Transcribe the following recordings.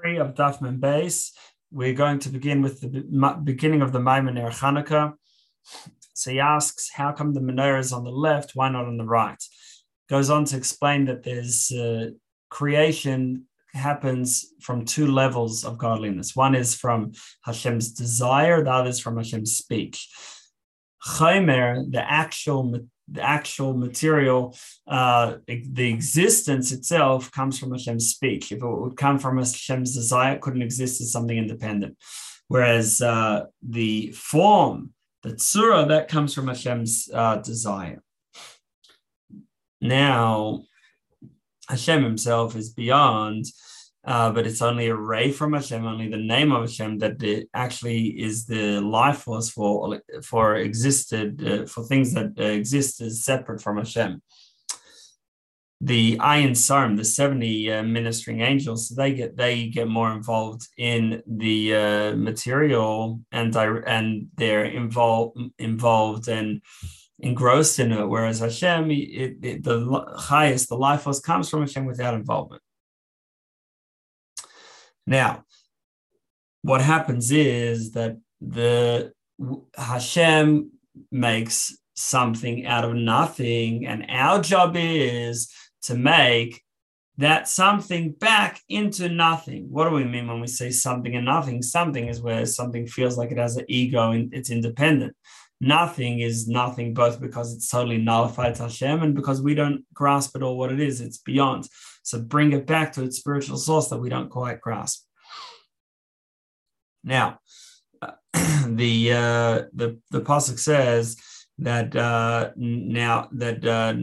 three of Daf Beis. We're going to begin with the beginning of the maamar Hanukkah. So he asks, how come the menorah is on the left? Why not on the right? Goes on to explain that there's uh, creation happens from two levels of godliness. One is from Hashem's desire, the other is from Hashem's speech. Chaimer, the actual the actual material, uh, the existence itself comes from Hashem's speech. If it would come from Hashem's desire, it couldn't exist as something independent. Whereas uh, the form, the tzura, that comes from Hashem's uh, desire. Now, Hashem himself is beyond uh, but it's only a ray from Hashem, only the name of Hashem that actually is the life force for for existed uh, for things that uh, exist as separate from Hashem. The Ayin Sarim, the seventy uh, ministering angels, they get they get more involved in the uh, material and and they're involved involved and engrossed in it. Whereas Hashem, it, it, the highest, the life force comes from Hashem without involvement. Now, what happens is that the Hashem makes something out of nothing, and our job is to make that something back into nothing. What do we mean when we say something and nothing? Something is where something feels like it has an ego and it's independent. Nothing is nothing, both because it's totally nullified to Hashem and because we don't grasp it all what it is. It's beyond. So bring it back to its spiritual source that we don't quite grasp. Now, the uh, the the pasuk says that uh, now that uh,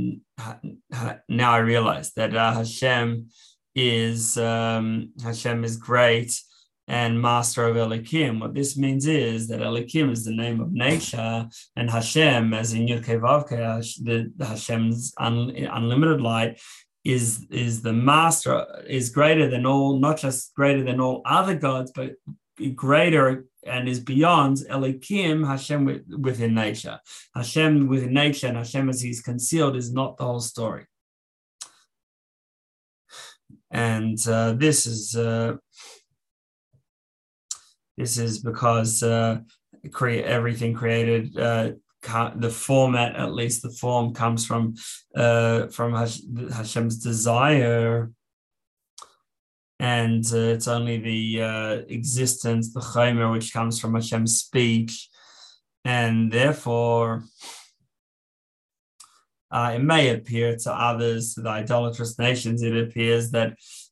now I realize that uh, Hashem is um, Hashem is great and master of Elokim. What this means is that Elokim is the name of nature, and Hashem, as in Yud the, the Hashem's un, unlimited light, is is the master is greater than all not just greater than all other gods but greater and is beyond Elokim Hashem within nature Hashem within nature and Hashem as he's concealed is not the whole story and uh, this is uh, this is because uh, create everything created uh, the format, at least the form, comes from uh, from Hashem's desire, and uh, it's only the uh, existence, the chaimer, which comes from Hashem's speech, and therefore. Uh, it may appear to others, to the idolatrous nations, it appears that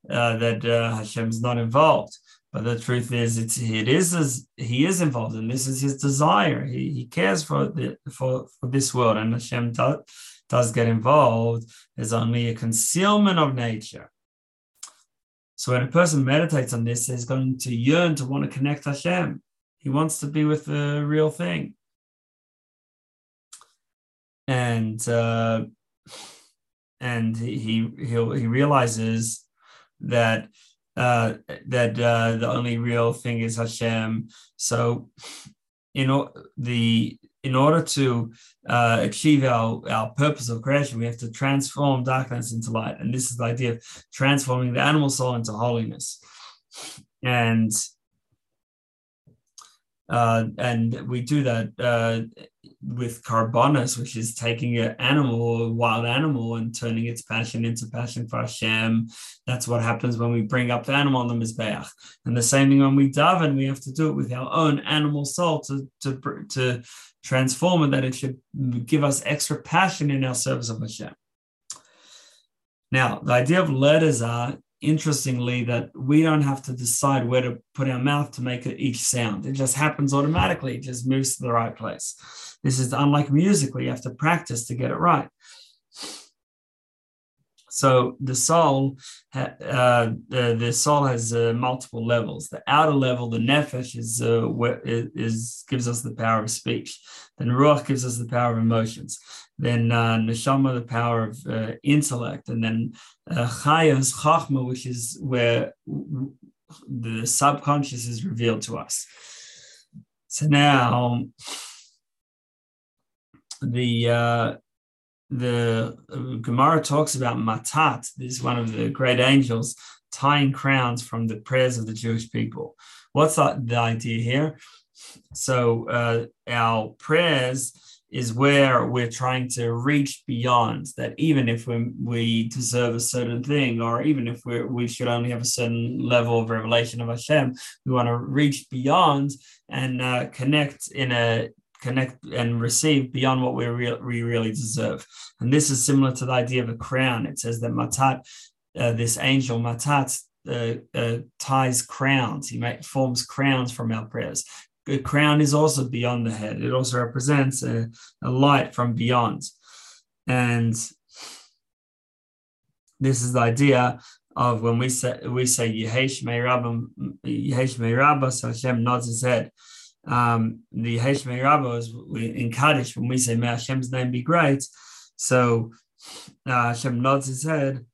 uh, that uh, Hashem's not involved. But the truth is, it's it is as he is involved, and this is his desire. He, he cares for the for, for this world, and Hashem does, does get involved. There's only a concealment of nature. So when a person meditates on this, he's going to yearn to want to connect Hashem. He wants to be with the real thing, and uh, and he he he realizes that uh, that uh, the only real thing is Hashem. So, you know, the in order to uh, achieve our, our purpose of creation, we have to transform darkness into light. And this is the idea of transforming the animal soul into holiness. And uh, and we do that uh, with karbonos, which is taking an animal, a wild animal, and turning its passion into passion for Hashem. That's what happens when we bring up the animal on the mizbeach. And the same thing when we daven, we have to do it with our own animal soul to to to transform it, that it should give us extra passion in our service of Hashem. Now, the idea of letters are interestingly that we don't have to decide where to put our mouth to make each sound. It just happens automatically. It just moves to the right place. This is unlike music where you have to practice to get it right. So the soul, uh, the, the soul has uh, multiple levels. The outer level, the nefesh, is, uh, is gives us the power of speech. Then ruach gives us the power of emotions. Then uh, neshama, the power of uh, intellect, and then uh, chayos, chachma, which is where the subconscious is revealed to us. So now the uh, the Gemara talks about Matat. This is one of the great angels tying crowns from the prayers of the Jewish people. What's the, the idea here? So uh, our prayers is where we're trying to reach beyond that even if we, we deserve a certain thing or even if we we should only have a certain level of revelation of Hashem we want to reach beyond and uh, connect in a connect and receive beyond what we, re- we really deserve and this is similar to the idea of a crown it says that matat uh, this angel matat uh, uh, ties crowns he make, forms crowns from our prayers the crown is also beyond the head. It also represents a, a light from beyond. And this is the idea of when we say we say Yehei Shmei Rabba, Yehesh Meirabba, so Hashem nods his head. Um, the Yehei Shmei Rabba is in Kaddish when we say May Hashem's name be great. So uh, Hashem nods his head,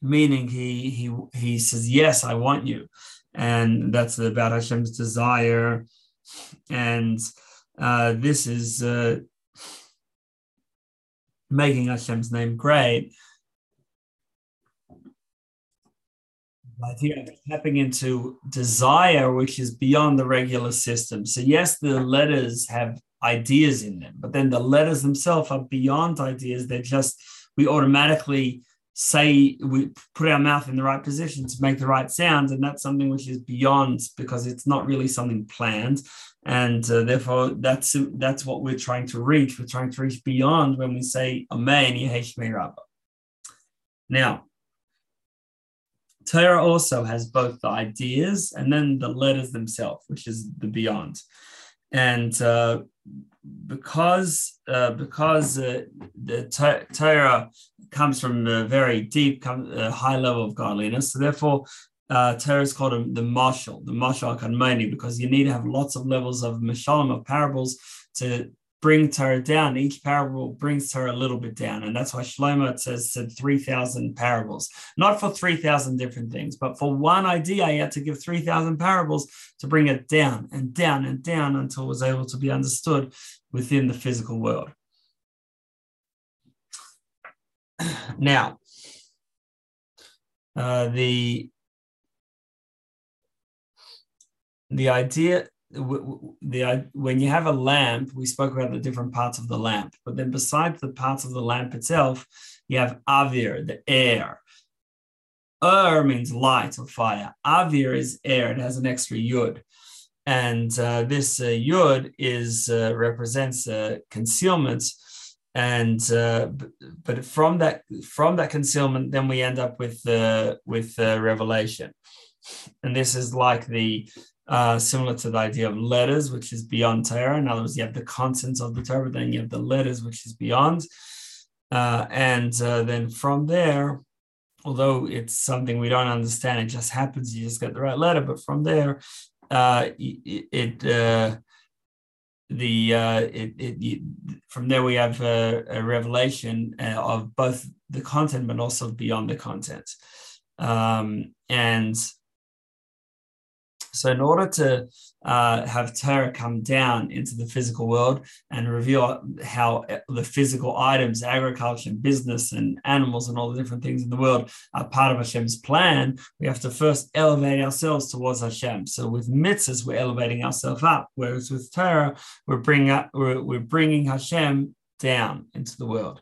meaning he he he says, Yes, I want you and that's about Hashem's desire. And uh, this is uh, making Hashem's name great. Idea of tapping into desire, which is beyond the regular system. So, yes, the letters have ideas in them, but then the letters themselves are beyond ideas. They're just, we automatically say we put our mouth in the right position to make the right sounds and that's something which is beyond because it's not really something planned and uh, therefore that's that's what we're trying to reach we're trying to reach beyond when we say amen rabba now Torah also has both the ideas and then the letters themselves, which is the beyond. And uh, because uh, because uh, the Torah comes from a very deep, uh, high level of godliness, so therefore uh, Torah is called the mashal, the mashal kadmoni, because you need to have lots of levels of mashalim of parables to bring Torah down. Each parable brings Torah a little bit down. And that's why Shlomo it says said 3,000 parables, not for 3,000 different things, but for one idea, he had to give 3,000 parables to bring it down and down and down until it was able to be understood within the physical world. Now, uh, the the idea the when you have a lamp, we spoke about the different parts of the lamp, but then besides the parts of the lamp itself, you have avir, the air. Ur means light or fire. Avir is air; it has an extra yud, and uh, this uh, yud is uh, represents uh, concealment. And uh, but from that from that concealment, then we end up with uh, with the revelation, and this is like the uh, similar to the idea of letters, which is beyond Torah. In other words, you have the contents of the Torah, but then you have the letters, which is beyond. Uh, and uh, then from there, although it's something we don't understand, it just happens, you just get the right letter. But from there, uh, it, it uh, the uh, it, it, from there we have a, a revelation of both the content but also beyond the content um, and so, in order to uh, have Torah come down into the physical world and reveal how the physical items, agriculture, and business, and animals, and all the different things in the world are part of Hashem's plan, we have to first elevate ourselves towards Hashem. So, with mitzvahs, we're elevating ourselves up, whereas with Torah, we're bringing up, we're, we're bringing Hashem down into the world.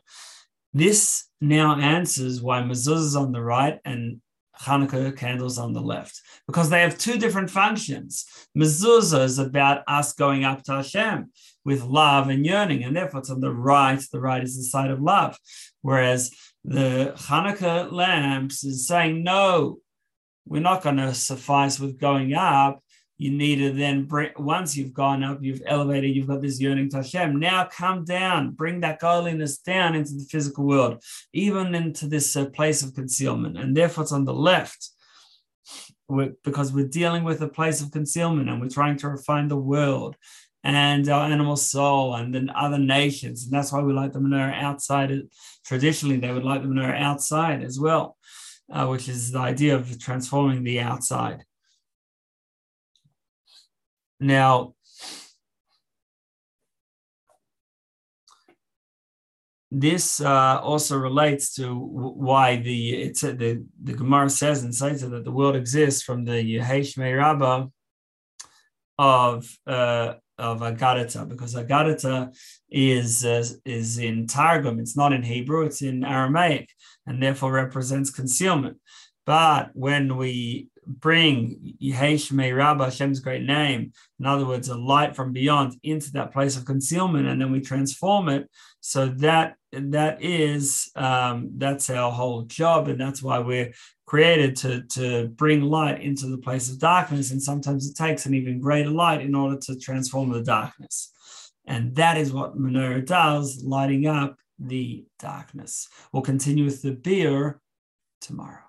This now answers why mezuzah is on the right and Hanukkah candles on the left because they have two different functions. Mezuzah is about us going up to Hashem with love and yearning, and therefore it's on the right. The right is the side of love. Whereas the Hanukkah lamps is saying, no, we're not going to suffice with going up you need to then bring, once you've gone up, you've elevated, you've got this yearning to Hashem. Now come down, bring that godliness down into the physical world, even into this uh, place of concealment. And therefore, it's on the left. We're, because we're dealing with a place of concealment and we're trying to refine the world and our animal soul and then other nations. And that's why we like the menorah outside. Traditionally, they would like the menorah outside as well, uh, which is the idea of transforming the outside. Now, this uh, also relates to why the it's the the Gemara says in Sotah that the world exists from the Yehesh Rabbah of uh, of Agadata because Agadata is uh, is in Targum. It's not in Hebrew. It's in Aramaic, and therefore represents concealment. But when we bring Yehesh Rabbah, Hashem's great name, in other words, a light from beyond into that place of concealment, and then we transform it. So that that is um, that's our whole job, and that's why we're created to to bring light into the place of darkness. And sometimes it takes an even greater light in order to transform the darkness. And that is what menorah does, lighting up the darkness. We'll continue with the biur tomorrow.